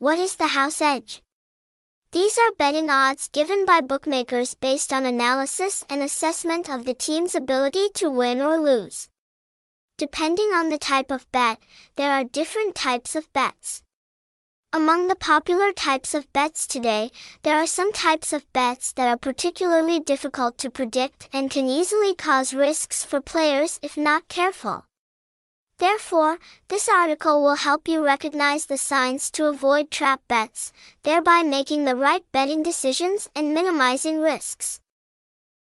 What is the house edge? These are betting odds given by bookmakers based on analysis and assessment of the team's ability to win or lose. Depending on the type of bet, there are different types of bets. Among the popular types of bets today, there are some types of bets that are particularly difficult to predict and can easily cause risks for players if not careful. Therefore, this article will help you recognize the signs to avoid trap bets, thereby making the right betting decisions and minimizing risks.